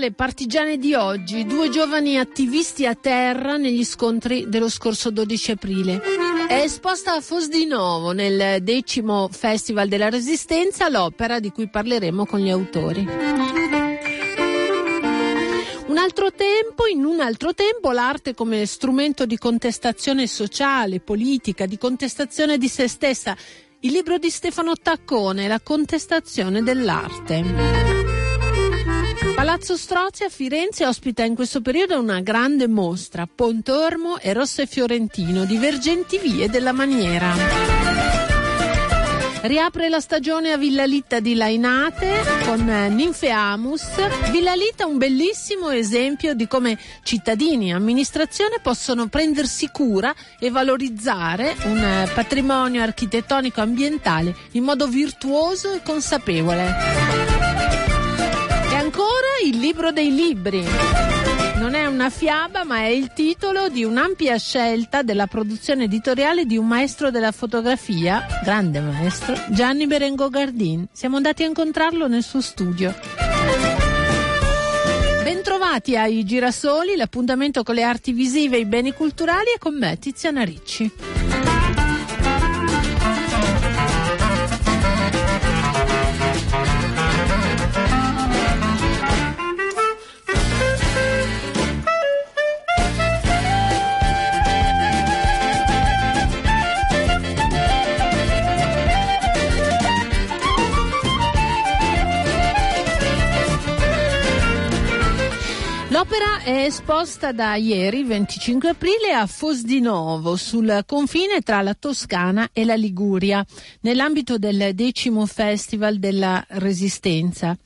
le partigiane di oggi, due giovani attivisti a terra negli scontri dello scorso 12 aprile. È esposta a Fosdinovo nel decimo Festival della Resistenza l'opera di cui parleremo con gli autori. Un altro tempo, in un altro tempo, l'arte come strumento di contestazione sociale, politica, di contestazione di se stessa. Il libro di Stefano Taccone, La contestazione dell'arte. Palazzo Strozzi a Firenze ospita in questo periodo una grande mostra, Pontormo e Rosse Fiorentino, divergenti vie della maniera. Riapre la stagione a Villa Litta di Lainate con Ninfeamus. Villa Litta è un bellissimo esempio di come cittadini e amministrazione possono prendersi cura e valorizzare un patrimonio architettonico ambientale in modo virtuoso e consapevole ancora il libro dei libri. Non è una fiaba, ma è il titolo di un'ampia scelta della produzione editoriale di un maestro della fotografia, grande maestro, Gianni Berengo Gardin. Siamo andati a incontrarlo nel suo studio. Bentrovati ai Girasoli, l'appuntamento con le arti visive e i beni culturali e con me Tiziana Ricci. L'opera è esposta da ieri, 25 aprile, a Fosdinovo, sul confine tra la Toscana e la Liguria, nell'ambito del decimo Festival della Resistenza.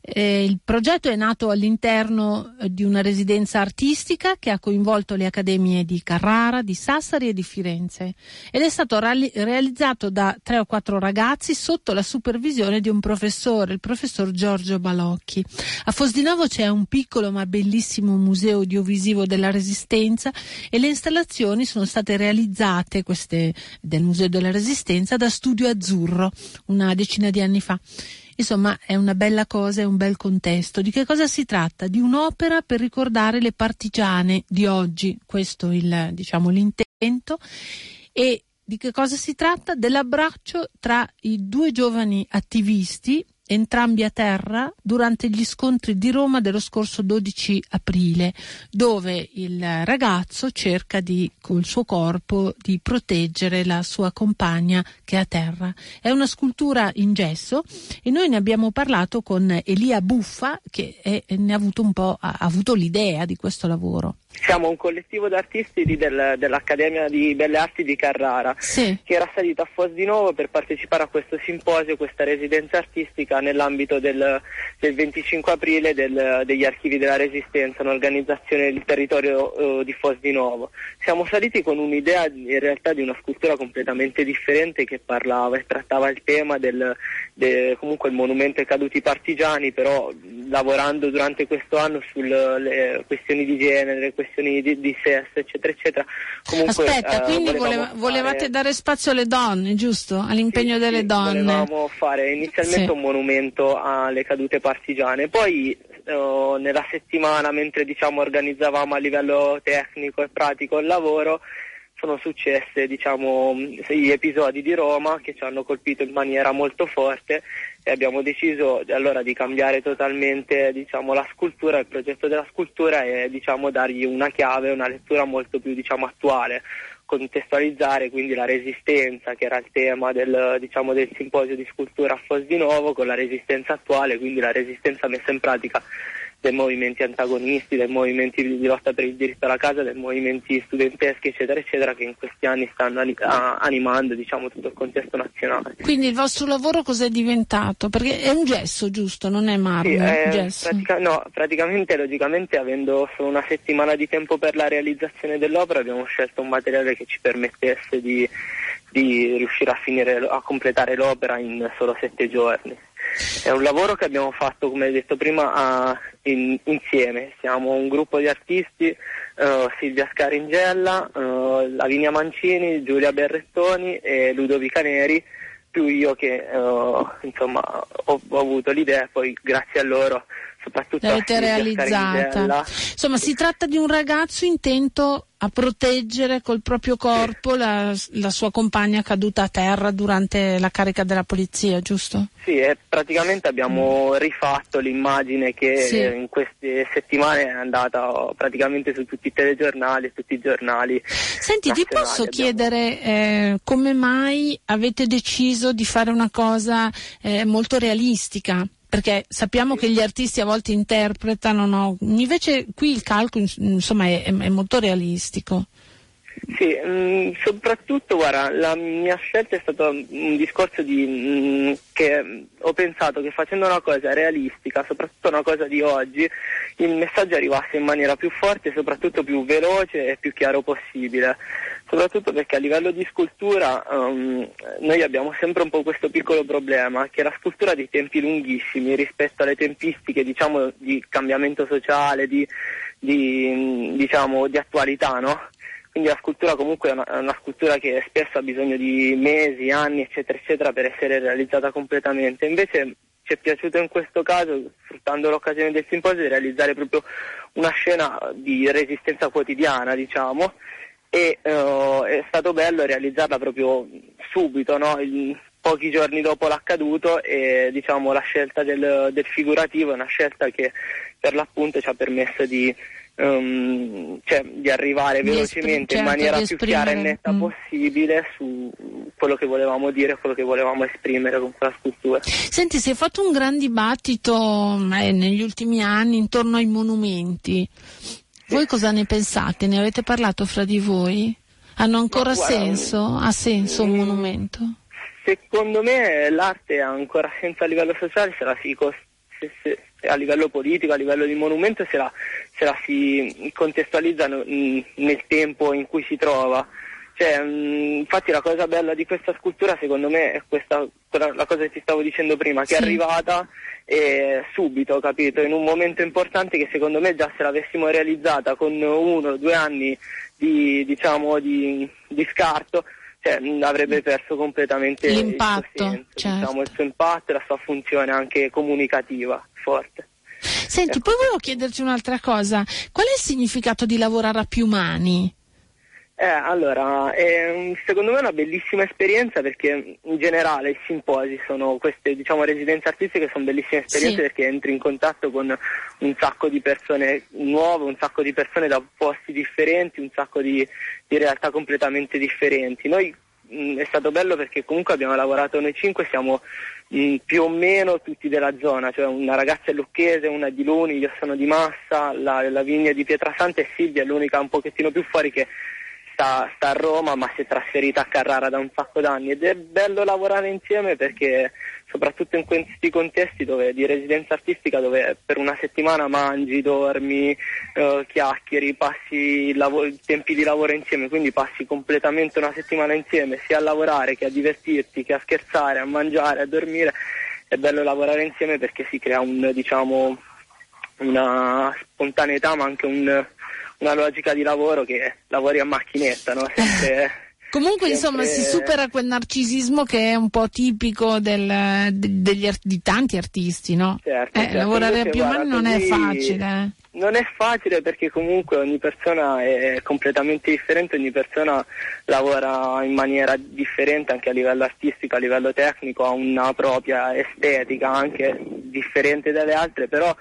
Eh, il progetto è nato all'interno eh, di una residenza artistica che ha coinvolto le accademie di Carrara, di Sassari e di Firenze ed è stato reali- realizzato da tre o quattro ragazzi sotto la supervisione di un professore, il professor Giorgio Balocchi. A Fosdinovo c'è un piccolo ma bellissimo museo audiovisivo della Resistenza e le installazioni sono state realizzate, queste del Museo della Resistenza, da Studio Azzurro una decina di anni fa. Insomma, è una bella cosa, è un bel contesto. Di che cosa si tratta? Di un'opera per ricordare le partigiane di oggi, questo il, diciamo, l'intento. E di che cosa si tratta? Dell'abbraccio tra i due giovani attivisti entrambi a terra durante gli scontri di Roma dello scorso 12 aprile, dove il ragazzo cerca di, col suo corpo di proteggere la sua compagna che è a terra. È una scultura in gesso e noi ne abbiamo parlato con Elia Buffa che è, ne ha avuto un po' ha avuto l'idea di questo lavoro. Siamo un collettivo di artisti del, dell'Accademia di Belle Arti di Carrara sì. che era salito a Fos di Nuovo per partecipare a questo simposio, questa residenza artistica nell'ambito del, del 25 aprile del, degli archivi della Resistenza, un'organizzazione del territorio uh, di Fos di Nuovo. Siamo saliti con un'idea in realtà di una scultura completamente differente che parlava e trattava il tema del, de, comunque il monumento ai caduti partigiani, però lavorando durante questo anno sulle questioni di genere, questioni di, di sesso, eccetera, eccetera. Comunque, Aspetta, eh, quindi voleva, volevate dare spazio alle donne, giusto? All'impegno sì, delle sì, donne. Volevamo fare inizialmente sì. un monumento alle cadute partigiane, poi eh, nella settimana, mentre diciamo, organizzavamo a livello tecnico e pratico il lavoro, sono successe diciamo, gli episodi di Roma che ci hanno colpito in maniera molto forte e abbiamo deciso allora di cambiare totalmente diciamo, la scultura, il progetto della scultura e diciamo, dargli una chiave, una lettura molto più diciamo, attuale, contestualizzare quindi la resistenza che era il tema del, diciamo, del simposio di scultura a Fos di Novo con la resistenza attuale, quindi la resistenza messa in pratica dei movimenti antagonisti, dei movimenti di lotta per il diritto alla casa, dei movimenti studenteschi, eccetera, eccetera, che in questi anni stanno animando diciamo, tutto il contesto nazionale. Quindi il vostro lavoro cos'è diventato? Perché è un gesso, giusto? Non è marmo? Sì, pratica- no, praticamente, logicamente, avendo solo una settimana di tempo per la realizzazione dell'opera, abbiamo scelto un materiale che ci permettesse di, di riuscire a, finire, a completare l'opera in solo sette giorni. È un lavoro che abbiamo fatto, come detto prima, a, in, insieme. Siamo un gruppo di artisti, uh, Silvia Scaringella, uh, Lavinia Mancini, Giulia Berrettoni e Ludovica Neri, più io che uh, insomma, ho, ho, avuto l'idea e poi grazie a loro soprattutto L'avete realizzata. Insomma, si tratta di un ragazzo intento a proteggere col proprio corpo la, la, sua compagna caduta a terra durante la carica della polizia, giusto? Sì, praticamente abbiamo rifatto l'immagine che sì. in queste settimane è andata praticamente su tutti i telegiornali, tutti i giornali. Senti, ti posso abbiamo... chiedere eh, come mai avete deciso di fare una cosa eh, molto realistica? Perché sappiamo che gli artisti a volte interpretano, no? invece qui il calcolo insomma, è, è, molto realistico. Sì, mh, mm, soprattutto guarda, la mia scelta è stata un discorso di, mh, mm, che ho pensato che facendo una cosa realistica, soprattutto una cosa di oggi, il messaggio arrivasse in maniera più forte, soprattutto più veloce e più chiaro possibile soprattutto perché a livello di scultura um, noi abbiamo sempre un po' questo piccolo problema, che la scultura ha dei tempi lunghissimi rispetto alle tempistiche diciamo, di cambiamento sociale, di, di, diciamo, di attualità, no? Quindi la scultura comunque è una, una, scultura che spesso ha bisogno di mesi, anni, eccetera, eccetera, per essere realizzata completamente. Invece ci è piaciuto in questo caso, sfruttando l'occasione del simposio, di realizzare proprio una scena di resistenza quotidiana, diciamo, e uh, è stato bello realizzarla proprio subito, no? Il, pochi giorni dopo l'accaduto e diciamo, la scelta del, del, figurativo è una scelta che per l'appunto ci ha permesso di, um, cioè, di arrivare di velocemente in maniera più chiara e netta mm. possibile su quello che volevamo dire, quello che volevamo esprimere con quella scultura. Senti, si è fatto un gran dibattito eh, negli ultimi anni intorno ai monumenti. Voi cosa ne pensate? Ne avete parlato fra di voi? Hanno ancora guarda, senso? Ha senso un monumento? Secondo me l'arte ha ancora senso a livello sociale se la si, se, se, a livello politico, a livello di monumento, se la, se la si contestualizza nel tempo in cui si trova. Cioè, mh, infatti la cosa bella di questa scultura secondo me è questa, la cosa che ti stavo dicendo prima, che sì. è arrivata eh, subito, capito? In un momento importante che secondo me già se l'avessimo realizzata con uno o due anni di, diciamo, di, di scarto, cioè, avrebbe perso completamente l'impatto, il suo, senso, certo. diciamo, il suo impatto e la sua funzione anche comunicativa forte. Senti, ecco. poi volevo chiederti un'altra cosa. Qual è il significato di lavorare a più mani? Eh, allora, eh, secondo me è una bellissima esperienza perché in generale i simposi sono queste diciamo, residenze artistiche, sono bellissime esperienze sì. perché entri in contatto con un sacco di persone nuove, un sacco di persone da posti differenti, un sacco di, di realtà completamente differenti. Noi mh, mm, è stato bello perché comunque abbiamo lavorato noi cinque, siamo mh, mm, più o meno tutti della zona, cioè una ragazza è lucchese, una di Luni, io sono di Massa, la, la Vigna di Pietrasanta e Silvia è l'unica un pochettino più fuori che sta, sta, a Roma ma si è trasferita a Carrara da un sacco d'anni ed è bello lavorare insieme perché soprattutto in questi contesti dove, di residenza artistica dove per una settimana mangi, dormi, eh, chiacchieri, passi lav- tempi di lavoro insieme, quindi passi completamente una settimana insieme sia a lavorare che a divertirti, che a scherzare, a mangiare, a dormire. È bello lavorare insieme perché si crea un, diciamo, una spontaneità ma anche un, una logica di lavoro che lavori a macchinetta, no? Sempre, Comunque, sempre... insomma, si supera quel narcisismo che è un po' tipico del, de, degli, di tanti artisti, no? Certo, eh, certo. Lavorare a più mani non è facile. Eh. Non è facile perché comunque ogni persona è completamente differente, ogni persona lavora in maniera differente anche a livello artistico, a livello tecnico, ha una propria estetica anche differente dalle altre, però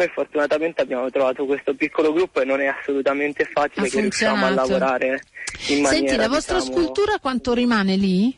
noi fortunatamente abbiamo trovato questo piccolo gruppo e non è assolutamente facile che riusciamo a lavorare in maniera... Senti, la vostra diciamo... scultura quanto rimane lì?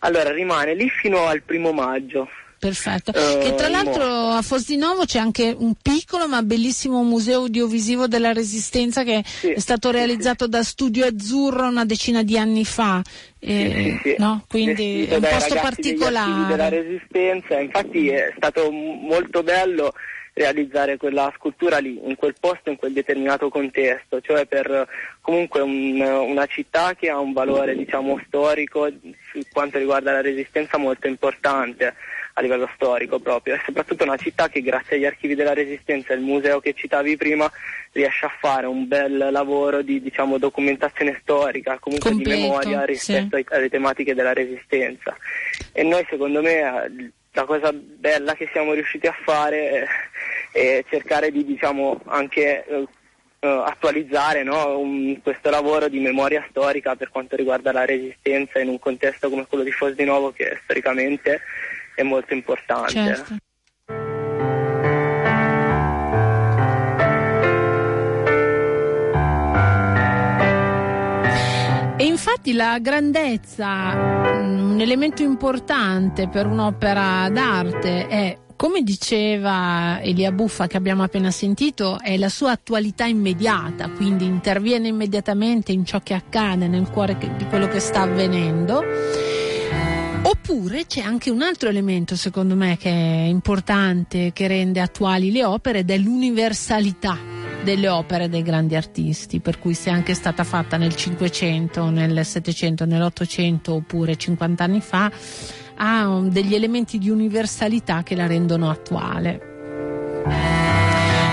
Allora, rimane lì fino al primo maggio. Perfetto. Uh, che tra l'altro a Fosdinovo c'è anche un piccolo ma bellissimo museo audiovisivo della Resistenza che sì, è stato realizzato sì, da Studio Azzurro una decina di anni fa. Eh, sì, no? Quindi è un posto particolare. della Resistenza, infatti è stato molto bello realizzare quella scultura lì, in quel posto, in quel determinato contesto, cioè per comunque un, una città che ha un valore diciamo, storico su quanto riguarda la resistenza molto importante a livello storico proprio e soprattutto una città che grazie agli archivi della resistenza e il museo che citavi prima riesce a fare un bel lavoro di diciamo, documentazione storica, comunque Completo, di memoria rispetto sì. alle tematiche della resistenza e noi secondo me la cosa bella che siamo riusciti a fare e cercare di diciamo anche eh, uh, attualizzare no, un, questo lavoro di memoria storica per quanto riguarda la resistenza in un contesto come quello di Fos di Nuovo che storicamente è molto importante. Certo. Infatti la grandezza, mm, un elemento importante per un'opera d'arte è come diceva Elia Buffa che abbiamo appena sentito, è la sua attualità immediata, quindi interviene immediatamente in ciò che accade nel cuore di quello che sta avvenendo. Oppure c'è anche un altro elemento, secondo me, che è importante, che rende attuali le opere, ed è l'universalità delle opere dei grandi artisti, per cui se è anche stata fatta nel Cinquecento, nel Settecento, nell'Ottocento oppure 50 anni fa, ha degli elementi di universalità che la rendono attuale.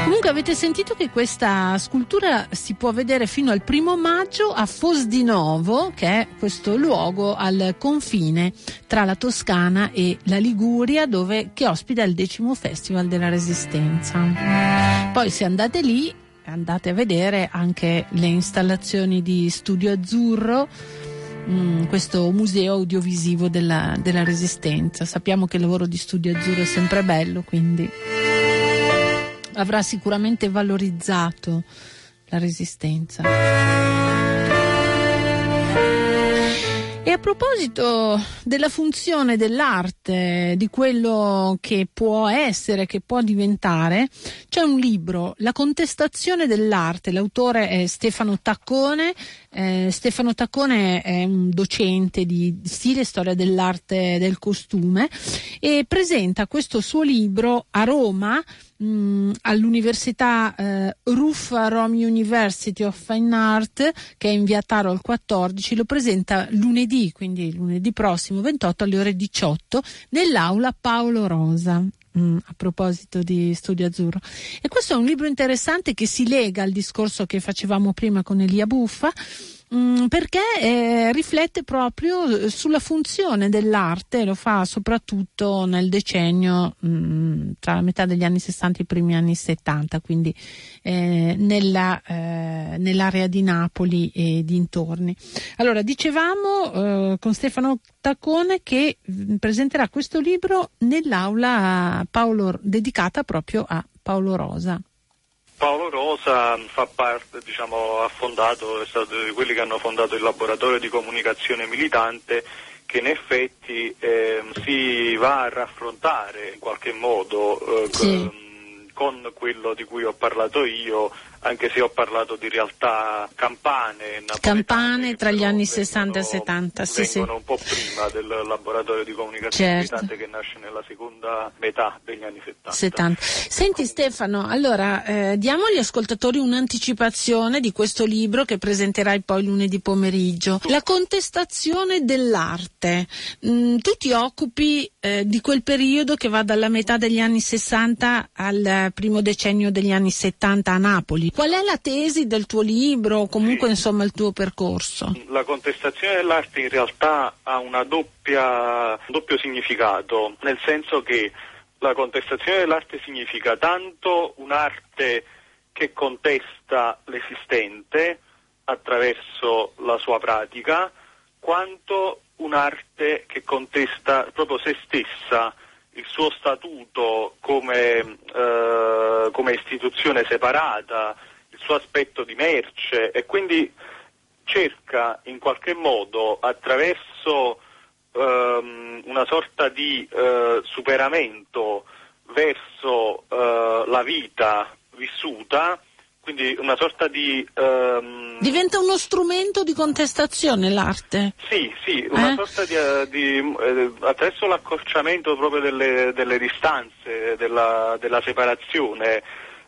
Comunque avete sentito che questa scultura si può vedere fino al primo maggio a Fos di Novo, che è questo luogo al confine tra la Toscana e la Liguria, dove, che ospita il decimo Festival della Resistenza. Poi se andate lì andate a vedere anche le installazioni di Studio Azzurro mm, questo museo audiovisivo della, della Resistenza. Sappiamo che il lavoro di Studio Azzurro è sempre bello, quindi avrà sicuramente valorizzato la Resistenza. E a proposito della funzione dell'arte, di quello che può essere, che può diventare, c'è un libro, La contestazione dell'arte, l'autore è Stefano Taccone, eh, Stefano Taccone è un docente di stile e storia dell'arte del costume e presenta questo suo libro a Roma mh, mm, all'Università eh, Ruffa Rome University of Fine Art che è in via Taro al 14 lo presenta lunedì quindi lunedì prossimo 28 alle ore 18 nell'aula Paolo Rosa mm, a proposito di Studio Azzurro. E questo è un libro interessante che si lega al discorso che facevamo prima con Elia Buffa Mm, perché eh, riflette proprio eh, sulla funzione dell'arte, lo fa soprattutto nel decennio mh, mm, tra la metà degli anni 60 e i primi anni 70, quindi eh, nella, eh, nell'area di Napoli e dintorni. Allora, dicevamo eh, con Stefano Taccone che mm, presenterà questo libro nell'aula Paolo, dedicata proprio a Paolo Rosa. Paolo Rosa fa parte, diciamo, ha fondato, è stato di quelli che hanno fondato il laboratorio di comunicazione militante che in effetti eh, si va a raffrontare in qualche modo eh, sì. con quello di cui ho parlato io, anche se ho parlato di realtà campane. Campane tra gli anni 60 e 70, sì, sì. un po' prima del laboratorio di comunicazione certo. che nasce nella seconda metà degli anni 70. 70. Senti Stefano, allora eh, diamo agli ascoltatori un'anticipazione di questo libro che presenterai poi lunedì pomeriggio. La contestazione dell'arte. Mm, tu ti occupi eh, di quel periodo che va dalla metà degli anni 60 al primo decennio degli anni 70 a Napoli. Qual è la tesi del tuo libro o comunque sì. insomma il tuo percorso? La contestazione dell'arte in realtà ha doppia, un doppio significato, nel senso che la contestazione dell'arte significa tanto un'arte che contesta l'esistente attraverso la sua pratica, quanto un'arte che contesta proprio se stessa il suo statuto come, eh, come istituzione separata, il suo aspetto di merce e quindi cerca in qualche modo attraverso ehm, una sorta di eh, superamento verso eh, la vita vissuta quindi una sorta di... Um... Diventa uno strumento di contestazione l'arte? Sì, sì, una eh? sorta di... Uh, di uh, attraverso l'accorciamento proprio delle, delle distanze, della, della, separazione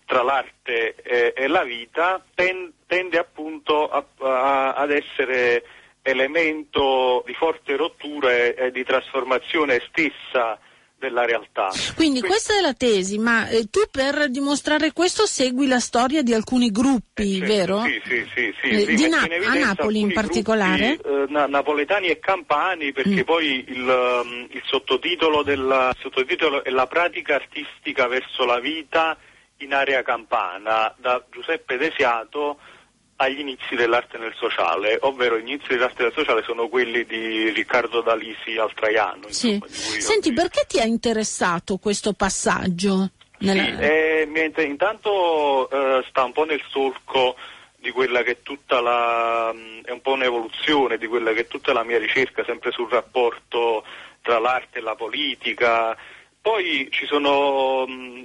tra l'arte e, e la vita, ten, tende appunto a, a, ad essere elemento di forte rottura e, e di trasformazione stessa della realtà. Quindi, Quindi questa è la tesi, ma eh, tu per dimostrare questo segui la storia di alcuni gruppi, eh, certo, vero? Sì, sì, sì, sì, eh, Na- a Napoli in particolare? Gruppi, eh, napoletani e campani, perché mm. poi il, um, il, sottotitolo della, il, sottotitolo è la pratica artistica verso la vita in area campana da Giuseppe Desiato agli inizi dell'arte nel sociale, ovvero gli inizi dell'arte nel sociale sono quelli di Riccardo Dalisi al Traiano. Sì. Senti, perché ti ha interessato questo passaggio? Nella... Sì, eh, intanto eh, sta un po' nel solco di quella che è tutta la, mm, è un po' un'evoluzione di quella che è tutta la mia ricerca, sempre sul rapporto tra l'arte e la politica. Poi ci sono mm,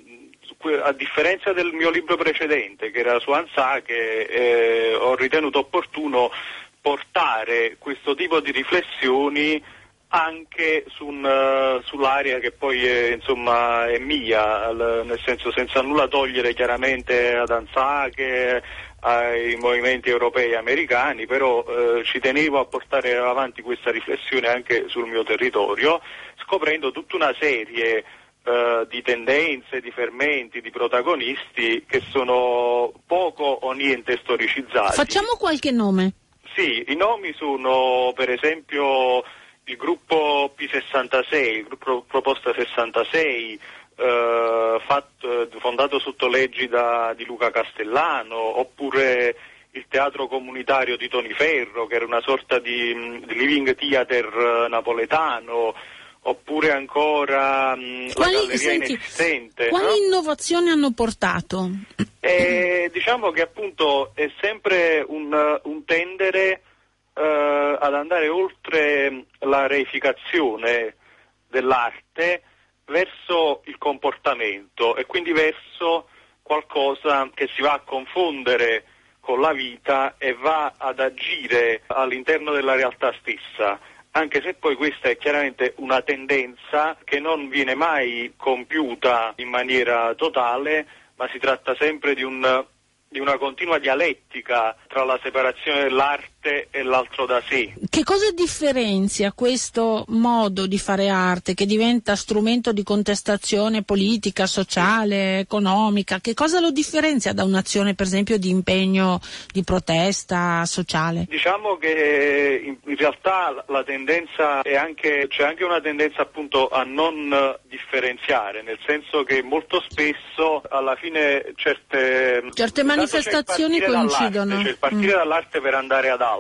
a differenza del mio libro precedente, che era su Ansake, eh, ho ritenuto opportuno portare questo tipo di riflessioni anche su un, uh, sull'area che poi è, insomma, è mia, l- nel senso senza nulla togliere chiaramente ad Ansake, ai movimenti europei e americani, però eh, ci tenevo a portare avanti questa riflessione anche sul mio territorio, scoprendo tutta una serie eh, di tendenze, di fermenti, di protagonisti che sono poco o niente storicizzati. Facciamo qualche nome. Sì, i nomi sono per esempio il gruppo P66, il gruppo Proposta 66, eh, fatto, fondato sotto leggi da, di Luca Castellano, oppure il teatro comunitario di Toni Ferro, che era una sorta di, di living theater napoletano, oppure ancora mh, quali, la galleria senti, inesistente. Quali no? innovazioni hanno portato? Eh, diciamo che appunto è sempre un, un tendere eh, ad andare oltre la reificazione dell'arte verso il comportamento e quindi verso qualcosa che si va a confondere con la vita e va ad agire all'interno della realtà stessa anche se poi questa è chiaramente una tendenza che non viene mai compiuta in maniera totale, ma si tratta sempre di un di una continua dialettica tra la separazione dell'arte e l'altro da sé. Che cosa differenzia questo modo di fare arte che diventa strumento di contestazione politica, sociale, economica? Che cosa lo differenzia da un'azione per esempio di impegno di protesta sociale? Diciamo che in realtà la tendenza è anche, c'è anche una tendenza appunto a non differenziare, nel senso che molto spesso alla fine certe, certe manifestazioni coincidono. C'è il partire mm. dall'arte per andare ad altro.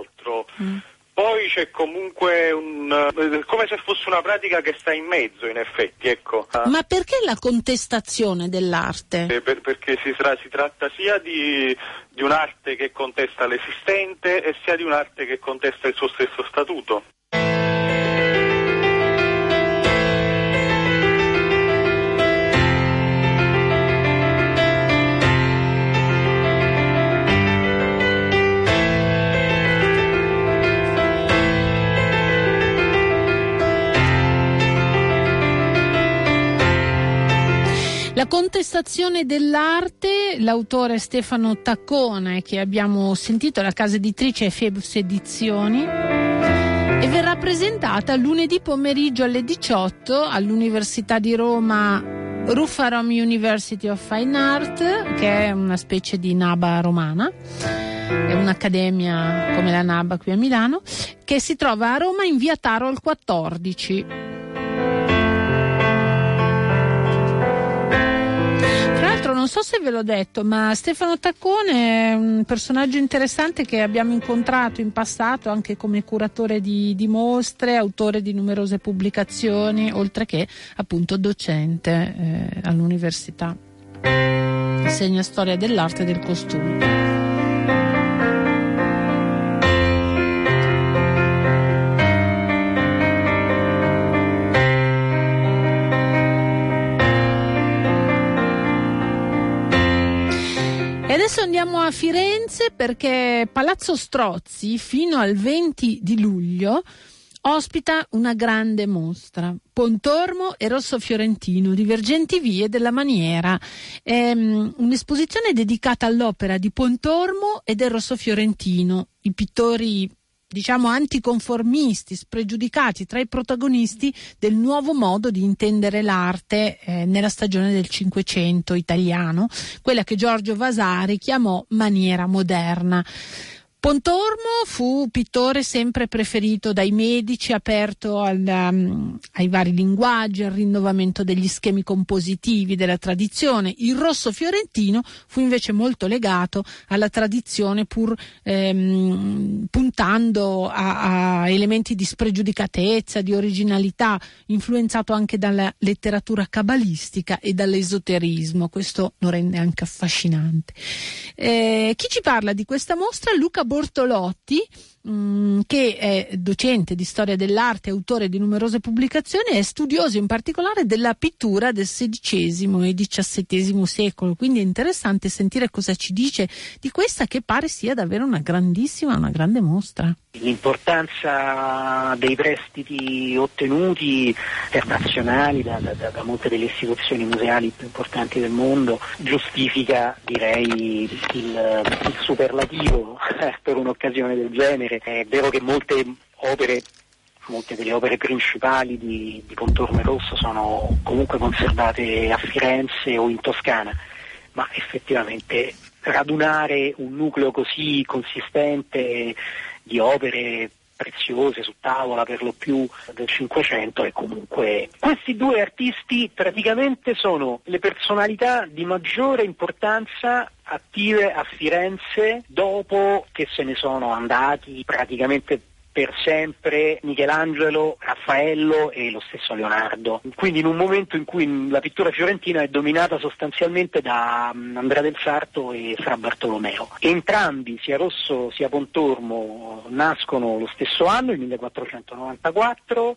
Mm. Poi c'è comunque un, eh, come se fosse una pratica che sta in mezzo, in effetti. Ecco. Ma perché la contestazione dell'arte? Eh, per, perché si, tra, si, tratta sia di, di un'arte che contesta l'esistente e sia di un'arte che contesta il suo stesso statuto. Contestazione dell'arte, l'autore Stefano Taccone che abbiamo sentito, la casa editrice Febus Edizioni e verrà presentata lunedì pomeriggio alle 18 all'Università di Roma Ruffarom University of Fine Art, che è una specie di NABA romana, è un'accademia come la NABA qui a Milano, che si trova a Roma in via Taro al 14. Non so se ve l'ho detto, ma Stefano Taccone è un personaggio interessante che abbiamo incontrato in passato anche come curatore di, di mostre, autore di numerose pubblicazioni, oltre che appunto docente eh, all'università. Insegna storia dell'arte e del costume. Adesso andiamo a Firenze perché Palazzo Strozzi fino al 20 di luglio ospita una grande mostra. Pontormo e Rosso Fiorentino, divergenti vie della maniera. È um, un'esposizione dedicata all'opera di Pontormo e del Rosso Fiorentino, i pittori diciamo anticonformisti, spregiudicati tra i protagonisti del nuovo modo di intendere l'arte eh, nella stagione del Cinquecento italiano, quella che Giorgio Vasari chiamò maniera moderna. Pontormo fu pittore sempre preferito dai medici, aperto al, um, ai vari linguaggi, al rinnovamento degli schemi compositivi della tradizione. Il rosso fiorentino fu invece molto legato alla tradizione pur ehm, puntando a, a elementi di spregiudicatezza, di originalità, influenzato anche dalla letteratura cabalistica e dall'esoterismo. Questo lo rende anche affascinante. Eh, chi ci parla di questa mostra? Luca Bortolotti, mm, che è docente di storia dell'arte, autore di numerose pubblicazioni e studioso in particolare della pittura del XVI e XVII secolo. Quindi è interessante sentire cosa ci dice di questa che pare sia davvero una grandissima, una grande mostra. L'importanza dei prestiti ottenuti internazionali da, da, da, molte delle istituzioni museali più importanti del mondo giustifica direi il, il superlativo per un'occasione del genere. È vero che molte opere molte delle opere principali di, di Pontorme Rosso sono comunque conservate a Firenze o in Toscana, ma effettivamente radunare un nucleo così consistente di opere preziose su tavola per lo più del Cinquecento e comunque questi due artisti praticamente sono le personalità di maggiore importanza attive a Firenze dopo che se ne sono andati praticamente per sempre Michelangelo, Raffaello e lo stesso Leonardo. Quindi in un momento in cui la pittura fiorentina è dominata sostanzialmente da mm, Andrea del Sarto e Fra Bartolomeo. Entrambi, sia Rosso sia Pontormo, nascono lo stesso anno, il 1494,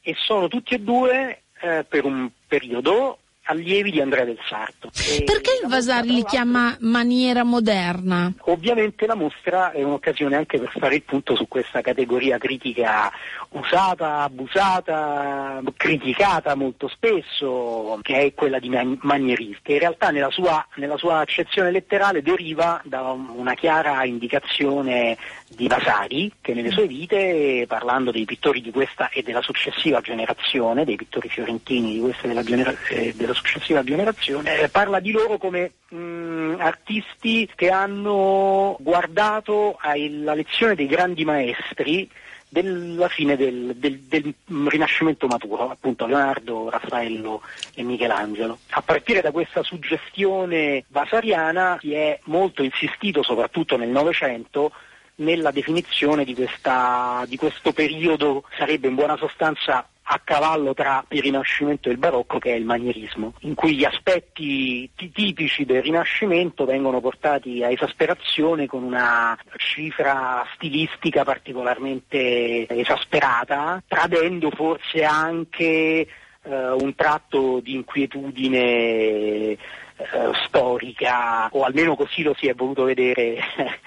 e sono tutti e due eh, per un periodo allievi di Andrea del Sarto. Perché il Vasari li chiama maniera moderna? Ovviamente la mostra è un'occasione anche per fare il punto su questa categoria critica usata, abusata, criticata molto spesso, che è quella di manierismo, che in realtà nella sua, nella sua accezione letterale deriva da una chiara indicazione di Vasari, che nelle sue vite, parlando dei pittori di questa e della successiva generazione, dei pittori fiorentini di questa e della, genera- eh, della successiva generazione, eh, parla di loro come mh, mm, artisti che hanno guardato alla lezione dei grandi maestri della fine del, del, del, Rinascimento maturo, appunto Leonardo, Raffaello e Michelangelo. A partire da questa suggestione vasariana si è molto insistito, soprattutto nel Novecento, nella definizione di, questa, di questo periodo sarebbe in buona sostanza a cavallo tra il Rinascimento e il Barocco che è il manierismo, in cui gli aspetti tipici del Rinascimento vengono portati a esasperazione con una cifra stilistica particolarmente esasperata, tradendo forse anche eh, un tratto di inquietudine eh, storica, o almeno così lo si è voluto vedere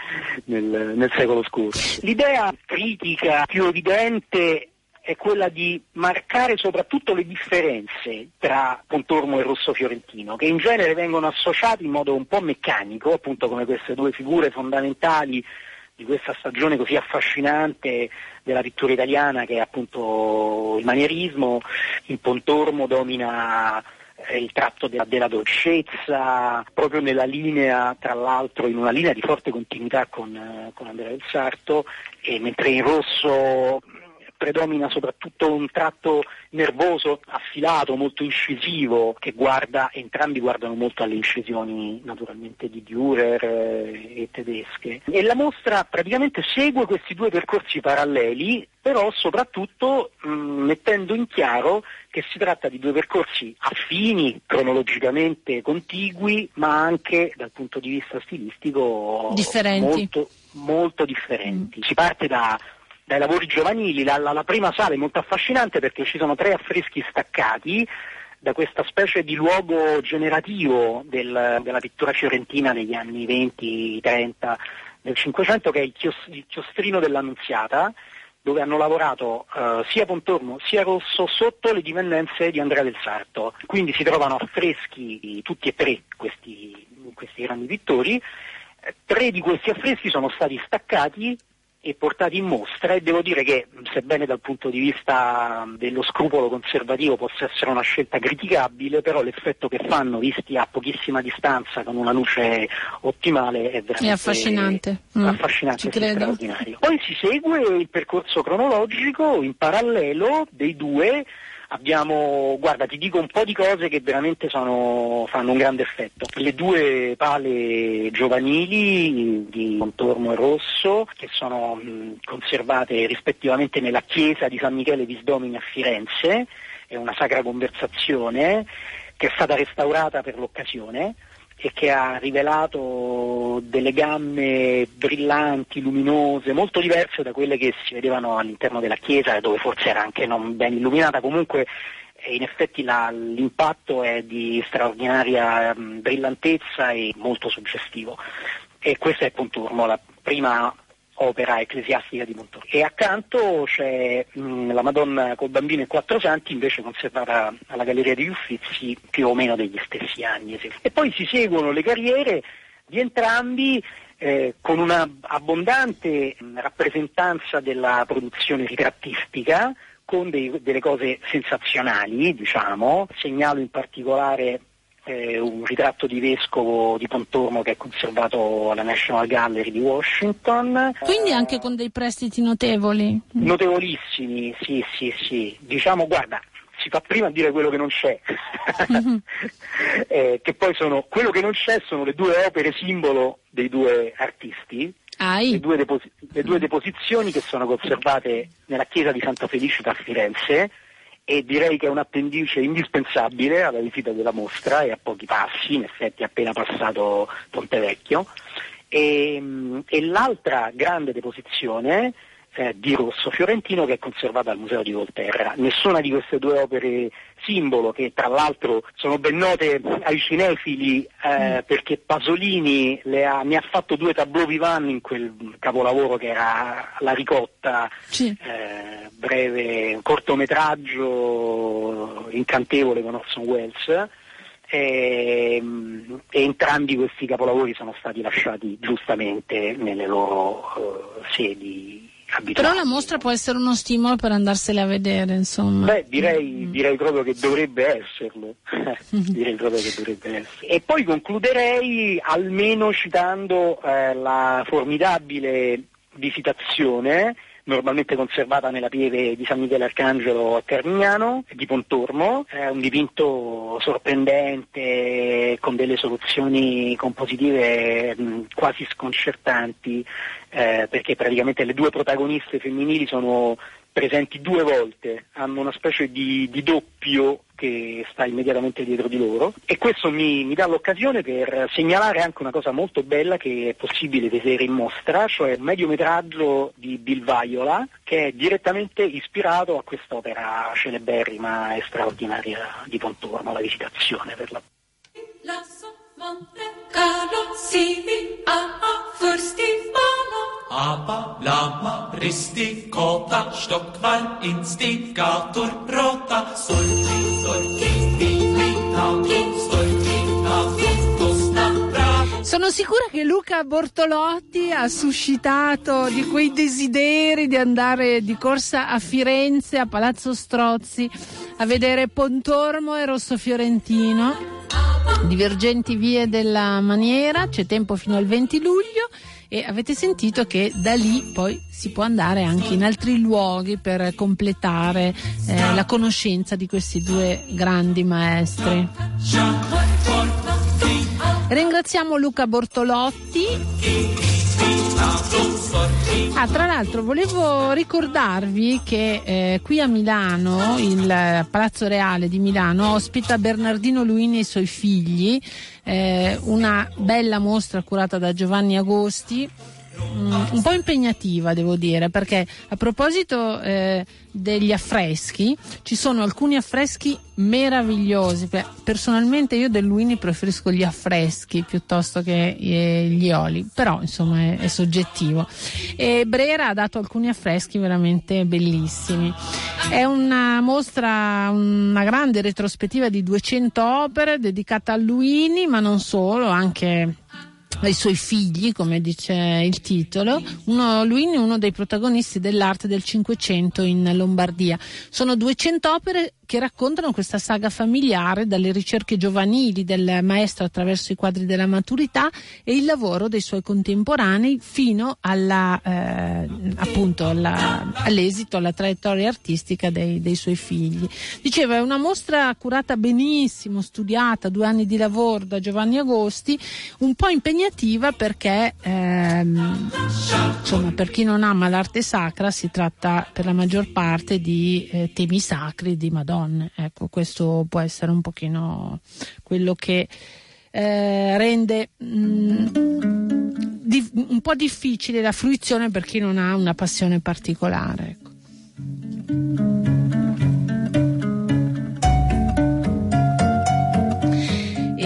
nel, nel secolo scorso. L'idea critica più evidente è quella di marcare soprattutto le differenze tra Pontormo e Rosso Fiorentino, che in genere vengono associati in modo un po' meccanico, appunto come queste due figure fondamentali di questa stagione così affascinante della pittura italiana che è appunto il manierismo, il Pontormo domina il tratto della, della, dolcezza, proprio nella linea, tra l'altro in una linea di forte continuità con, eh, con Andrea del Sarto, e mentre in rosso predomina soprattutto un tratto nervoso, affilato, molto incisivo, che guarda, entrambi guardano molto alle incisioni naturalmente di Dürer eh, e tedesche. E la mostra praticamente segue questi due percorsi paralleli, però soprattutto mh, mettendo in chiaro che si tratta di due percorsi affini, cronologicamente contigui, ma anche dal punto di vista stilistico differenti. molto, molto differenti. Mm. Si parte da dai lavori giovanili, la, la, prima sala è molto affascinante perché ci sono tre affreschi staccati da questa specie di luogo generativo del, della pittura fiorentina degli anni 20-30 del Cinquecento che è il, chios, il chiostrino dell'Annunziata dove hanno lavorato uh, sia Pontormo sia Rosso sotto le dipendenze di Andrea del Sarto. Quindi si trovano affreschi tutti e tre questi, questi grandi pittori. Tre di questi affreschi sono stati staccati e portati in mostra e devo dire che sebbene dal punto di vista dello scrupolo conservativo possa essere una scelta criticabile, però l'effetto che fanno visti a pochissima distanza con una luce ottimale è veramente è affascinante, mm. affascinante e straordinario. Poi si segue il percorso cronologico in parallelo dei due abbiamo, guarda, ti dico un po' di cose che veramente sono, fanno un grande effetto. Le due pale giovanili di Contorno e Rosso, che sono conservate rispettivamente nella chiesa di San Michele di Sdomini a Firenze, è una sacra conversazione che è stata restaurata per l'occasione e che ha rivelato delle gamme brillanti, luminose, molto diverse da quelle che si vedevano all'interno della chiesa, dove forse era anche non ben illuminata, comunque eh, in effetti la, l'impatto è di straordinaria brillantezza e molto suggestivo. E questo è Ponturmo, la prima opera ecclesiastica di Montorino. E accanto c'è mh, la Madonna col bambino e quattro santi, invece conservata alla Galleria degli Uffizi più o meno degli stessi anni. E poi si seguono le carriere di entrambi eh, con un'abbondante rappresentanza della produzione ritrattistica, con dei, delle cose sensazionali, diciamo. Segnalo in particolare eh, un ritratto di vescovo di Pontormo che è conservato alla National Gallery di Washington. Quindi anche con dei prestiti notevoli? Notevolissimi, sì, sì, sì. Diciamo, guarda, si fa prima a dire quello che non c'è, mm-hmm. eh, che poi sono, quello che non c'è sono le due opere simbolo dei due artisti, le due, deposi- le due, deposizioni che sono conservate nella chiesa di Santa Felicita a Firenze e direi che è un appendice indispensabile alla visita della mostra e a pochi passi, in effetti appena passato Ponte Vecchio. E, e l'altra grande deposizione eh, di Rosso Fiorentino che è conservata al Museo di Volterra. Nessuna di queste due opere simbolo, che tra l'altro sono ben note ai cinefili eh, mm. perché Pasolini ha, ne ha fatto due tableau vivant in quel capolavoro che era La ricotta, sì. eh, breve cortometraggio incantevole con Orson Welles. E, ehm, e, entrambi questi capolavori sono stati lasciati giustamente nelle loro uh, sedi abituati. Però la mostra può essere uno stimolo per andarsene a vedere, insomma. Beh, direi, mm. direi proprio che dovrebbe esserlo. direi proprio che dovrebbe essere. E poi concluderei almeno citando eh, la formidabile visitazione normalmente conservata nella pieve di San Michele Arcangelo a Carmignano, di Pontormo, è un dipinto sorprendente con delle soluzioni compositive mh, quasi sconcertanti eh, perché praticamente le due protagoniste femminili sono presenti due volte, hanno una specie di, di doppio che sta immediatamente dietro di loro. E questo mi, mi, dà l'occasione per segnalare anche una cosa molto bella che è possibile vedere in mostra, cioè un mediometraggio di Bill Vaiola che è direttamente ispirato a quest'opera celeberrima e straordinaria di Pontormo, la visitazione per la... Monte Carlo sivi a Aber lama risti kota stockvall instigator rota. Sorti sorti vivi tauti sorti sono sicura che Luca Bortolotti ha suscitato di quei desideri di andare di corsa a Firenze, a Palazzo Strozzi, a vedere Pontormo e Rosso Fiorentino divergenti vie della maniera, c'è tempo fino al 20 luglio e avete sentito che da lì poi si può andare anche in altri luoghi per completare eh, la conoscenza di questi due grandi maestri. Ringraziamo Luca Bortolotti. Ah, tra l'altro volevo ricordarvi che eh, qui a Milano, il Palazzo Reale di Milano, ospita Bernardino Luini e i suoi figli, eh, una bella mostra curata da Giovanni Agosti Mm, un po' impegnativa, devo dire, perché a proposito eh, degli affreschi, ci sono alcuni affreschi meravigliosi. Personalmente io del Luini preferisco gli affreschi piuttosto che eh, gli oli, però insomma è, è, soggettivo. E Brera ha dato alcuni affreschi veramente bellissimi. È una mostra, una grande retrospettiva di 200 opere dedicata a Luini, ma non solo, anche ai suoi figli, come dice il titolo. Uno, Luini è uno dei protagonisti dell'arte del Cinquecento in Lombardia. Sono 200 opere che raccontano questa saga familiare dalle ricerche giovanili del maestro attraverso i quadri della maturità e il lavoro dei suoi contemporanei fino alla, eh, appunto alla, all'esito, alla traiettoria artistica dei, dei, suoi figli. Diceva, è una mostra curata benissimo, studiata, due anni di lavoro da Giovanni Agosti, un po' impegnativa perché, ehm, insomma, per chi non ama l'arte sacra si tratta per la maggior parte di eh, temi sacri di Madonna donne. Ecco, questo può essere un pochino quello che eh, rende mh, mm, di, un po' difficile la fruizione per chi non ha una passione particolare. Ecco.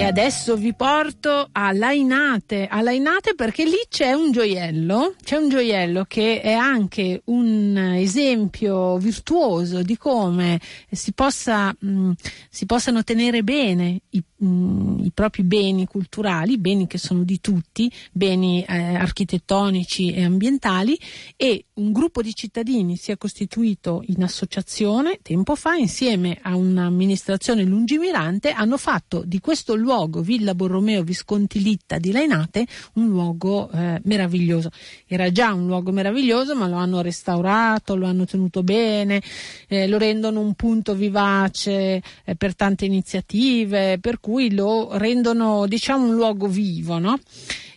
Adesso vi porto a Lainate, a Lainate perché lì c'è un gioiello, c'è un gioiello che è anche un esempio virtuoso di come si, possa, mh, si possano tenere bene i, mh, mm, i, propri beni culturali, beni che sono di tutti, beni eh, architettonici e ambientali e un gruppo di cittadini si è costituito in associazione tempo fa insieme a un'amministrazione lungimirante hanno fatto di questo luogo Villa Borromeo Visconti Litta di Lainate, un luogo eh, meraviglioso. Era già un luogo meraviglioso, ma lo hanno restaurato, lo hanno tenuto bene, eh, lo rendono un punto vivace eh, per tante iniziative, per cui lo rendono diciamo un luogo vivo, no?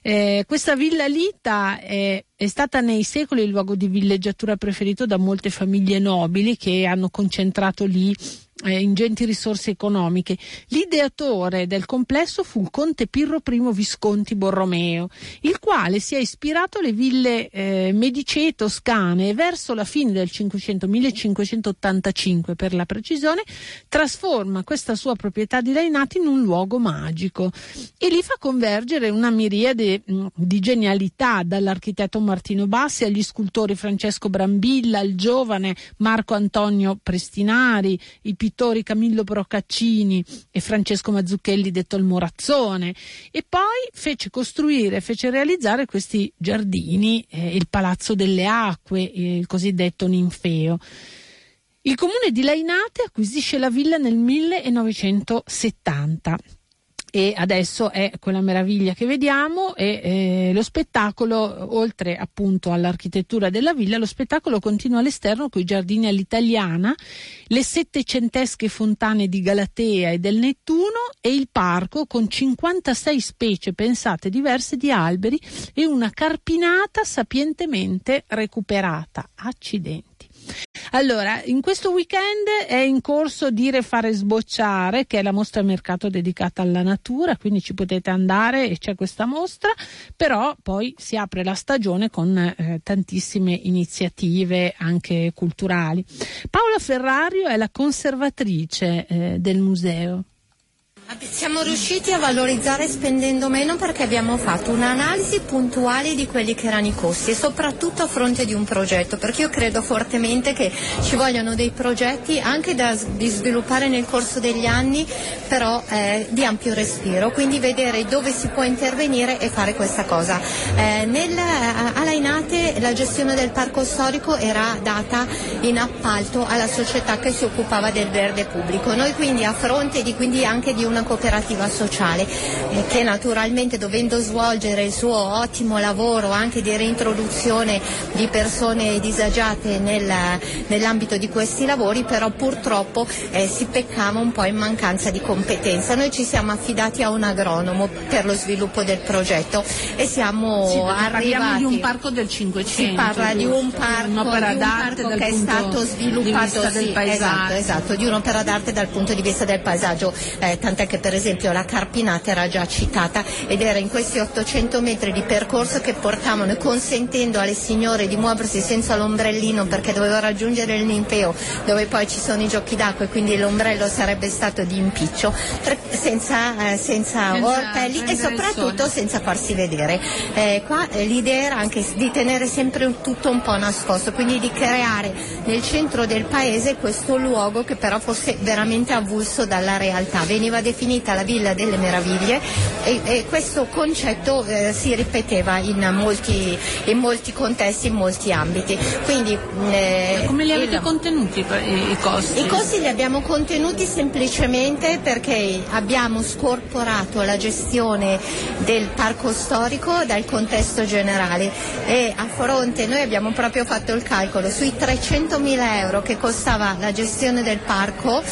Eh, questa villa Lita è, è, stata nei secoli il luogo di villeggiatura preferito da molte famiglie nobili che hanno concentrato lì eh, ingenti risorse economiche. L'ideatore del complesso fu il conte Pirro I Visconti Borromeo, il quale si è ispirato alle ville eh, medicee toscane e verso la fine del 500, 1585 per la precisione, trasforma questa sua proprietà di Lainati in un luogo magico e lì fa convergere una miriade mh, mm, di genialità dall'architetto Martino Bassi agli scultori Francesco Brambilla, il giovane Marco Antonio Prestinari, i pittori Camillo Procaccini e Francesco Mazzucchelli detto il Morazzone e poi fece costruire, fece realizzare questi giardini, eh, il Palazzo delle Acque, eh, il cosiddetto Ninfeo. Il comune di Lainate acquisisce la villa nel 1970 e adesso è quella meraviglia che vediamo e eh, lo spettacolo, oltre appunto all'architettura della villa, lo spettacolo continua all'esterno con i giardini all'italiana, le settecentesche fontane di Galatea e del Nettuno e il parco con 56 specie pensate diverse di alberi e una carpinata sapientemente recuperata. Accidenti. Allora, in questo weekend è in corso Dire Fare Sbocciare, che è la mostra mercato dedicata alla natura, quindi ci potete andare e c'è questa mostra, però poi si apre la stagione con eh, tantissime iniziative anche culturali. Paola Ferrario è la conservatrice eh, del museo. Siamo riusciti a valorizzare spendendo meno perché abbiamo fatto un'analisi puntuale di quelli che erano i costi e soprattutto a fronte di un progetto, perché io credo fortemente che ci vogliano dei progetti anche da sviluppare nel corso degli anni, però eh, di ampio respiro, quindi vedere dove si può intervenire e fare questa cosa. Eh, nel, a Lainate la gestione del parco storico era data in appalto alla società che si occupava del verde pubblico. Noi quindi a fronte di, quindi anche di un una cooperativa sociale eh, che naturalmente dovendo svolgere il suo ottimo lavoro anche di reintroduzione di persone disagiate nel, nell'ambito di questi lavori, però purtroppo eh, si peccava un po' in mancanza di competenza. Noi ci siamo affidati a un agronomo per lo sviluppo del progetto e siamo sì, arrivati. Parliamo di un parco del 500. Si parla di un parco, di un parco che è stato sviluppato sì, esatto, esatto, di un'opera d'arte dal punto di vista del paesaggio, eh, tant'è che per esempio la Carpinata era già citata ed era in questi 800 metri di percorso che portavano consentendo alle signore di muoversi senza l'ombrellino perché doveva raggiungere il Ninfeo dove poi ci sono i giochi d'acqua e quindi l'ombrello sarebbe stato di impiccio senza, eh, senza, orpelli e soprattutto senza farsi vedere. Eh, qua eh, l'idea era anche di tenere sempre tutto un po' nascosto, quindi di creare nel centro del paese questo luogo che però fosse veramente avulso dalla realtà. Veniva definita la Villa delle Meraviglie e, e questo concetto eh, si ripeteva in molti, in molti, contesti, in molti ambiti. Quindi, eh, Come li avete il, contenuti i costi? I costi li abbiamo contenuti semplicemente perché abbiamo scorporato la gestione del parco storico dal contesto generale e a fronte noi abbiamo proprio fatto il calcolo sui 300.000 euro che costava la gestione del parco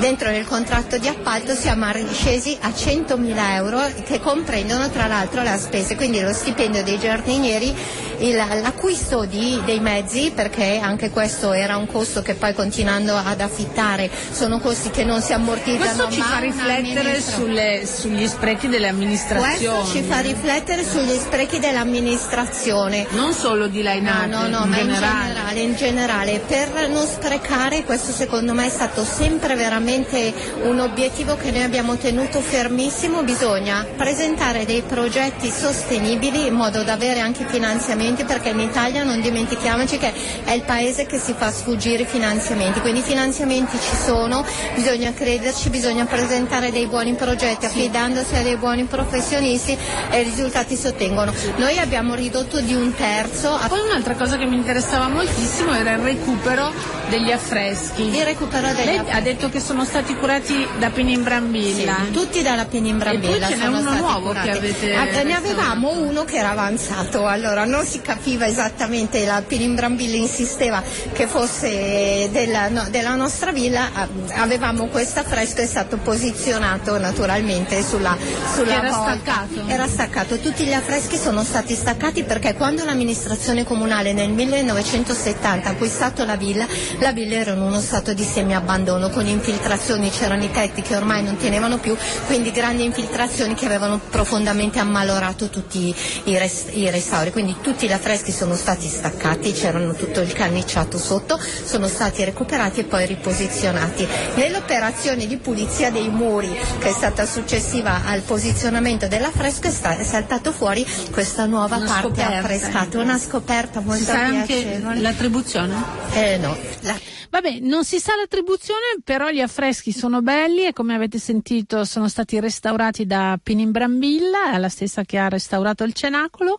dentro nel contratto di appalto siamo scesi a 100.000 euro che comprendono tra l'altro le spese, quindi lo stipendio dei giardinieri, il, l'acquisto di, dei mezzi, perché anche questo era un costo che poi continuando ad affittare sono costi che non si ammortizzano. Questo ci fa riflettere sulle, sugli sprechi delle amministrazioni. Questo ci fa riflettere sugli sprechi dell'amministrazione. Non solo di Lainate, no, no, no, in generale. in generale, in generale. Per non sprecare, questo secondo me è stato sempre veramente veramente un obiettivo che noi abbiamo tenuto fermissimo, bisogna presentare dei progetti sostenibili in modo da avere anche finanziamenti perché in Italia non dimentichiamoci che è il paese che si fa sfuggire i finanziamenti, quindi i finanziamenti ci sono, bisogna crederci, bisogna presentare dei buoni progetti affidandosi a dei buoni professionisti e i risultati si ottengono. Noi abbiamo ridotto di un terzo. Poi un'altra cosa che mi interessava moltissimo era il recupero degli affreschi. Il recupero degli Lei affreschi. ha detto che sono stati curati da Pininbrambilla. Sì, tutti dalla Pininbrambilla. E poi ce n'è uno nuovo curati. che avete. Ah, ne avevamo uno che era avanzato, allora non si capiva esattamente, la Pininbrambilla insisteva che fosse della, no, della nostra villa, ah, avevamo questo affresco è stato posizionato naturalmente sulla, sulla era volta. staccato. Era staccato. Tutti gli affreschi sono stati staccati perché quando l'amministrazione comunale nel 1970 ha acquistato la villa, la villa era in uno stato di semiabbandono con infiltrazioni infiltrazioni, c'erano i tetti che ormai non tenevano più, quindi grandi infiltrazioni che avevano profondamente ammalorato tutti i, rest- i restauri. Quindi tutti gli affreschi sono stati staccati, c'erano tutto il canniciato sotto, sono stati recuperati e poi riposizionati. Nell'operazione di pulizia dei muri, che è stata successiva al posizionamento dell'affresco, è, sta- è saltato fuori questa nuova una parte scoperta. affrescata, una scoperta molto piacevole. l'attribuzione? Eh no. La... Vabbè, non si sa l'attribuzione, però gli affreschi sono belli e come avete sentito sono stati restaurati da Pininbrambilla, la stessa che ha restaurato il cenacolo.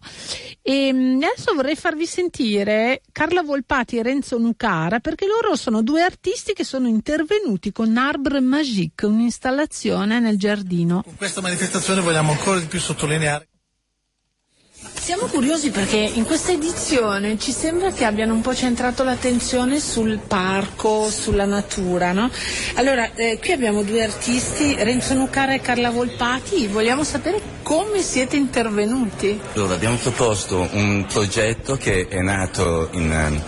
E adesso vorrei farvi sentire Carla Volpati e Renzo Nucara perché loro sono due artisti che sono intervenuti con Arbre Magique, un'installazione nel giardino. Con questa manifestazione vogliamo ancora di più sottolineare siamo curiosi perché in questa edizione ci sembra che abbiano un po' centrato l'attenzione sul parco, sulla natura, no? Allora, eh, qui abbiamo due artisti, Renzo Nucara e Carla Volpati, vogliamo sapere come siete intervenuti. Allora, abbiamo proposto un progetto che è nato in,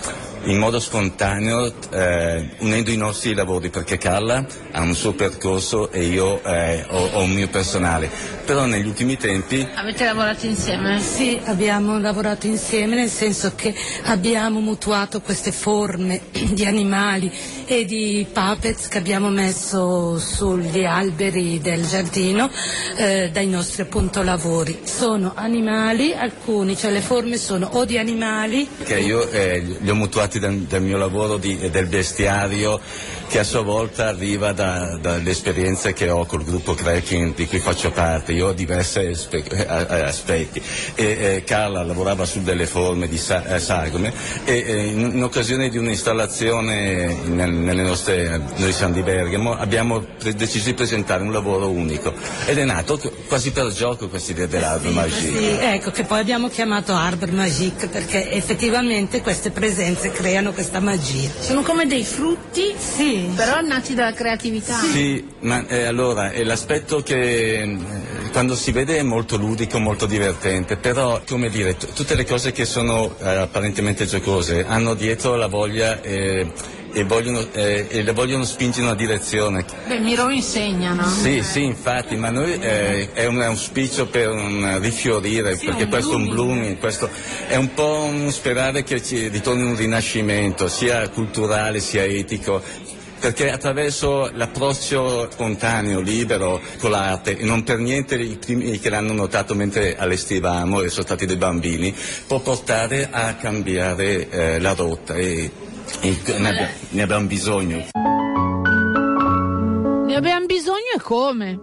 in modo spontaneo eh, unendo i nostri lavori perché Carla ha un suo percorso e io eh, ho, ho, un mio personale però negli ultimi tempi avete lavorato insieme? Sì, abbiamo lavorato insieme nel senso che abbiamo mutuato queste forme di animali e di puppets che abbiamo messo sugli alberi del giardino eh, dai nostri appunto lavori. Sono animali alcuni cioè le forme sono o di animali che io eh, li ho mutuati dal, dal mio lavoro di, del bestiario che a sua volta arriva da, dalle esperienze che ho col gruppo Cracking di cui faccio parte. Io ho diversi aspetti. E, eh, Carla lavorava su delle forme di sa, eh, sagome e eh, in, in, occasione di un'installazione nel, nelle nostre, noi siamo di Bergamo, abbiamo pre- deciso di presentare un lavoro unico ed è nato quasi per gioco questa idea dell'Arbre sì, Magique. Sì, ecco che poi abbiamo chiamato Arbre Magique perché effettivamente queste presenze creano questa magia. Sono come dei frutti, sì. Però nati dalla creatività. Sì, ma eh, allora è l'aspetto che eh, quando si vede è molto ludico, molto divertente, però come dire, t- tutte le cose che sono eh, apparentemente giocose hanno dietro la voglia e vogliono, eh, e le vogliono spingere in una direzione. Beh, Miro insegna, no? Sì, sì, infatti, ma noi eh, è un auspicio per un rifiorire, sì, perché un questo è un blooming. blooming, questo è un po' un sperare che ci ritorni un rinascimento, sia culturale sia etico, perché attraverso l'approccio spontaneo, libero con l'arte, e non per niente i primi che l'hanno notato mentre allestivamo e sono stati dei bambini, può portare a cambiare eh, la rotta e, e ne, abbiamo, ne abbiamo bisogno. Ne abbiamo bisogno e come?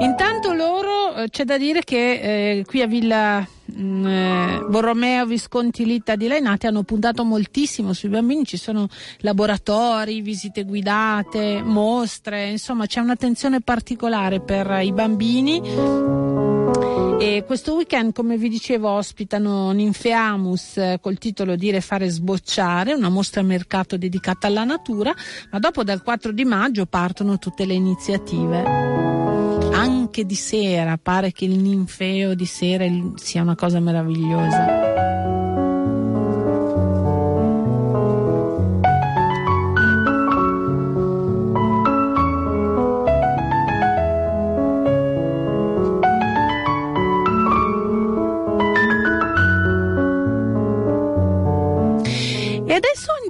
Intanto loro eh, c'è da dire che eh, qui a Villa eh, Borromeo Visconti Litta di Lainati hanno puntato moltissimo sui bambini, ci sono laboratori, visite guidate, mostre, insomma c'è un'attenzione particolare per i bambini. E questo weekend, come vi dicevo, ospitano Ninfeamus eh, col titolo Dire fare sbocciare, una mostra a mercato dedicata alla natura, ma dopo dal 4 di maggio partono tutte le iniziative. Anche di sera, pare che il ninfeo di sera sia una cosa meravigliosa.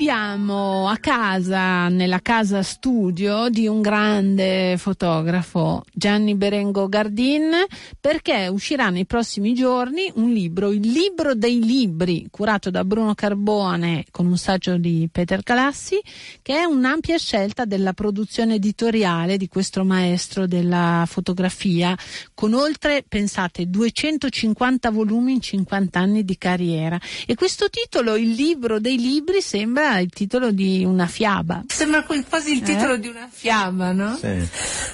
Andiamo a casa, nella casa studio di un grande fotografo, Gianni Berengo Gardin, perché uscirà nei prossimi giorni un libro, il libro dei libri, curato da Bruno Carbone con un saggio di Peter Calassi, che è un'ampia scelta della produzione editoriale di questo maestro della fotografia, con oltre, pensate, 250 volumi in 50 anni di carriera. E questo titolo, il libro dei libri, sembra il titolo di una fiaba. Sembra quasi il titolo Eh? di una fiaba, no? Sì,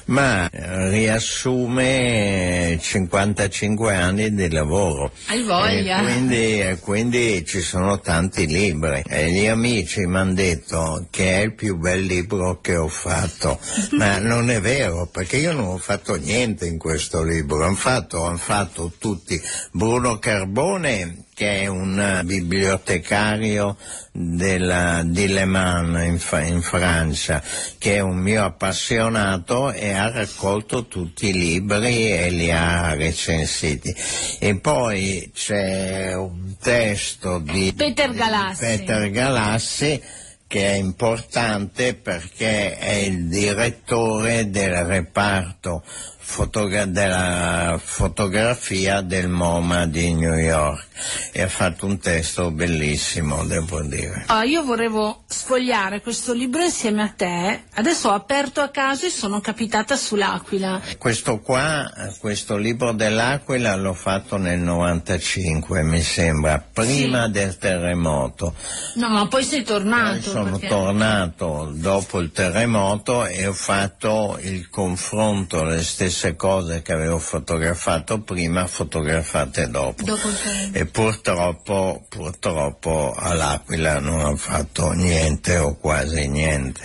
ma eh, riassume 55 anni di lavoro. Hai voglia. E quindi, quindi ci sono tanti libri. E gli amici mi hanno detto che è il più bel libro che ho fatto. ma non è vero, perché io non ho fatto niente in questo libro. Hanno fatto, han fatto tutti. Bruno Carbone che è un eh, bibliotecario della, di Le Mans in, in Francia, che è un mio appassionato e ha raccolto tutti i libri e li ha recensiti. E poi c'è un testo di Peter Galassi. Peter Galassi che è importante perché è il direttore del reparto fotogra- della fotografia del MoMA di New York e ha fatto un testo bellissimo, devo dire. Ah, io volevo sfogliare questo libro insieme a te. Adesso ho aperto a caso e sono capitata sull'Aquila. Questo qua, questo libro dell'Aquila l'ho fatto nel 95 mi sembra, prima del terremoto. No, ma poi sei tornato. Sono perché- tornato dopo il terremoto e ho fatto il confronto, le stesse cose che avevo fotografato prima, fotografate dopo. Dopo. E purtroppo, purtroppo all'Aquila non ho fatto niente o quasi niente.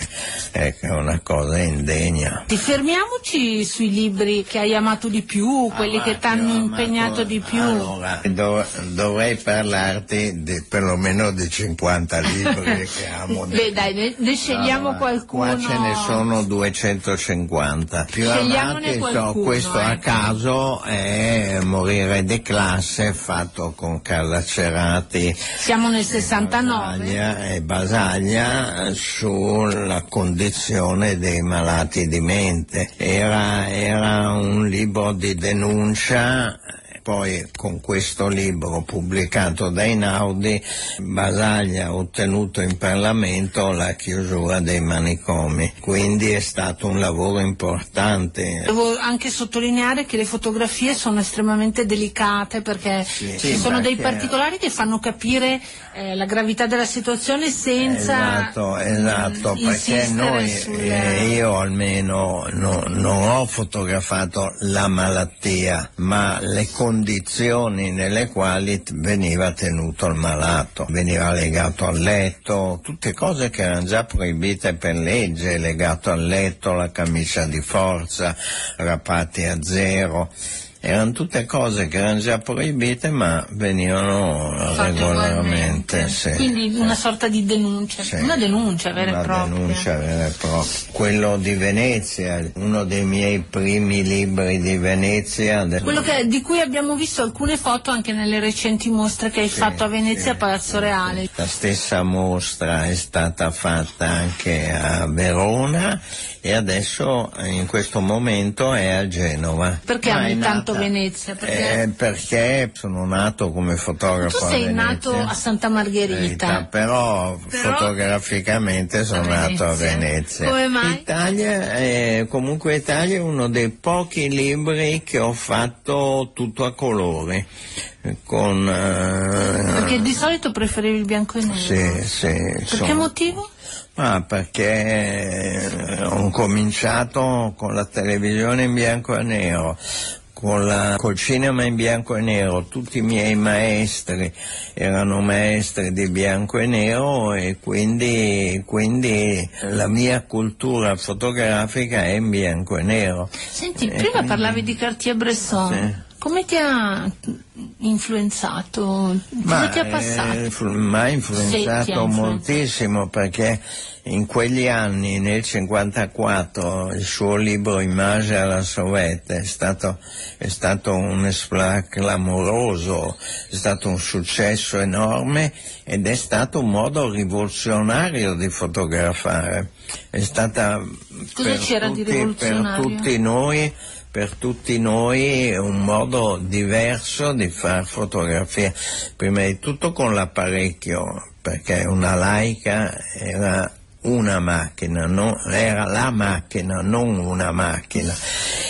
Ecco, è una cosa indegna. Ti fermiamoci sui libri che hai amato di più, quelli che ti hanno impegnato di più. Allora, dov- dovrei parlarti di, perlomeno di 50 libri che amo. Beh, dai, ne, ne scegliamo Allora, qualcuno. Qua ce ne sono 250. Più Scegliamone amati, qualcuno, questo a ecco. caso è Morire di classe fatto con Carla Cerati Siamo nel 69. Basaglia e Basaglia sulla condizione dei malati di mente. Era, era un libro di denuncia. Poi con questo libro pubblicato da Einaudi, Basaglia ha ottenuto in Parlamento la chiusura dei manicomi, quindi è stato un lavoro importante. Devo anche sottolineare che le fotografie sono estremamente delicate perché Sì, ci sì, sono dei particolari che fanno capire eh, la gravità della situazione senza Esatto, esatto, mm, perché noi, sul- eh, io almeno no- non ho fotografato la malattia, ma le condizioni nelle quali veniva tenuto il malato, veniva legato al letto, tutte cose che erano già proibite per legge, legato al letto, la camicia di forza, rapati a zero. Erano tutte cose che erano già proibite ma venivano Fatte regolarmente. sì. Quindi una sorta di denuncia, Sì. una denuncia vera Una e propria. denuncia vera e propria. Quello di Venezia, uno dei miei primi libri di Venezia. del- Quello che- di cui abbiamo visto alcune foto anche nelle recenti mostre che hai fatto a Venezia a Palazzo Reale. La stessa mostra è stata fatta anche a Verona e adesso in questo momento è a Genova. Perché Ma ami tanto Venezia? Perché Eh, perché sono nato come fotografo tu sei nato a Santa Verità, Margherita. però, Però- fotograficamente sono A nato a Venezia. Come mai? Italia è, comunque Italia è uno dei pochi libri che ho fatto tutto a colori. Con, eh, Perché di solito preferivi il bianco e nero. sì, sì, Per insomma. che motivo? Ma perché ho cominciato con la televisione in bianco e nero, la- col cinema in bianco e nero, tutti i miei maestri erano maestri di bianco e nero e quindi, quindi la mia cultura fotografica è in bianco e nero. Senti, Eh, prima quindi- parlavi di Cartier-Bresson. Sì. Come ti ha influenzato? Come ti ha eh, passato? influ- mi ha influenzato moltissimo perché in quegli anni, nel 54, il suo libro Immagine alla Sovete è stato, è stato un esploit clamoroso, è stato un successo enorme ed è stato un modo rivoluzionario di fotografare. È stata Cosa per c'era di tutti- per rivoluzionario? tutti noi per tutti noi un modo diverso di fare fotografia, prima di tutto con l'apparecchio, perché una laica era una macchina, no- era la macchina, non una macchina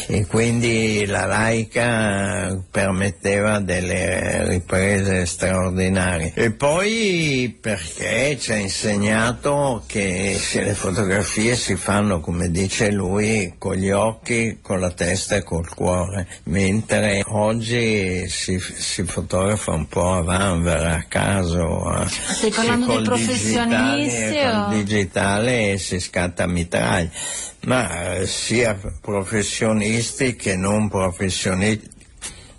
e quindi la laica permetteva delle riprese straordinarie. E poi perché ci ha insegnato che le fotografie si fanno, come dice lui, con gli occhi, con la testa e col cuore, mentre oggi si, si fotografa un po' a vanvera, a caso. a- Stai parlando dei professionisti digitale, col digitale si scatta a mitraglia, ma eh, sia professionisti che non professionisti.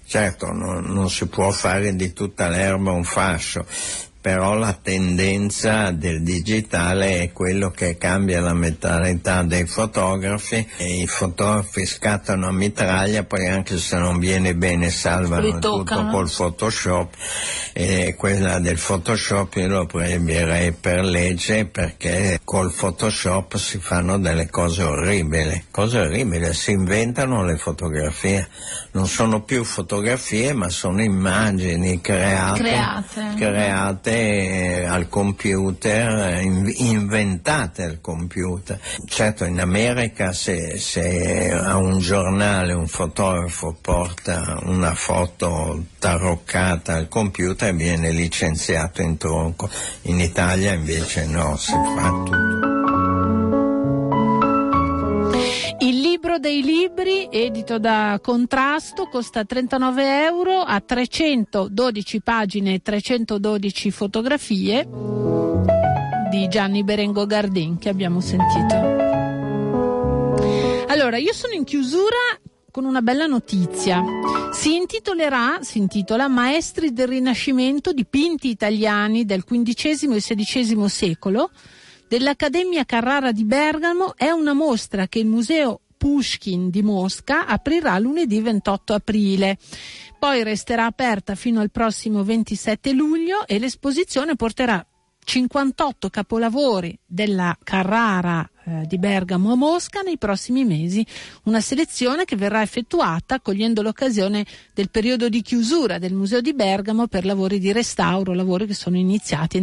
Certo, non, non si può fare di tutta l'erba un fascio, però la tendenza del digitale è quello che cambia la mentalità dei fotografi e i fotografi scattano a mitraglia, poi anche se non viene bene salvano tutto col Photoshop e quella del Photoshop io lo proibirei per legge perché col Photoshop si fanno delle cose orribili, cose orribili, si inventano le fotografie, non sono più fotografie ma sono immagini create, Create. create eh, al computer, eh, in- inventate al computer. Certo in America se, se a un giornale un fotografo porta una foto taroccata al computer viene licenziato in tronco, in Italia invece no, si fa tutto. Dei libri, edito da Contrasto, costa 39 euro, ha 312 pagine e 312 fotografie di Gianni Berengo Gardin che abbiamo sentito. Allora, io sono in chiusura con una bella notizia. Si intitolerà, si intitola Maestri del Rinascimento, dipinti italiani del XV e XVI secolo dell'Accademia Carrara di Bergamo è una mostra che il Museo Pushkin di Mosca aprirà lunedì 28 aprile. Poi resterà aperta fino al prossimo 27 luglio e l'esposizione porterà 58 capolavori della Carrara eh, di Bergamo a Mosca nei prossimi mesi, una selezione che verrà effettuata cogliendo l'occasione del periodo di chiusura del Museo di Bergamo per lavori di restauro, lavori che sono iniziati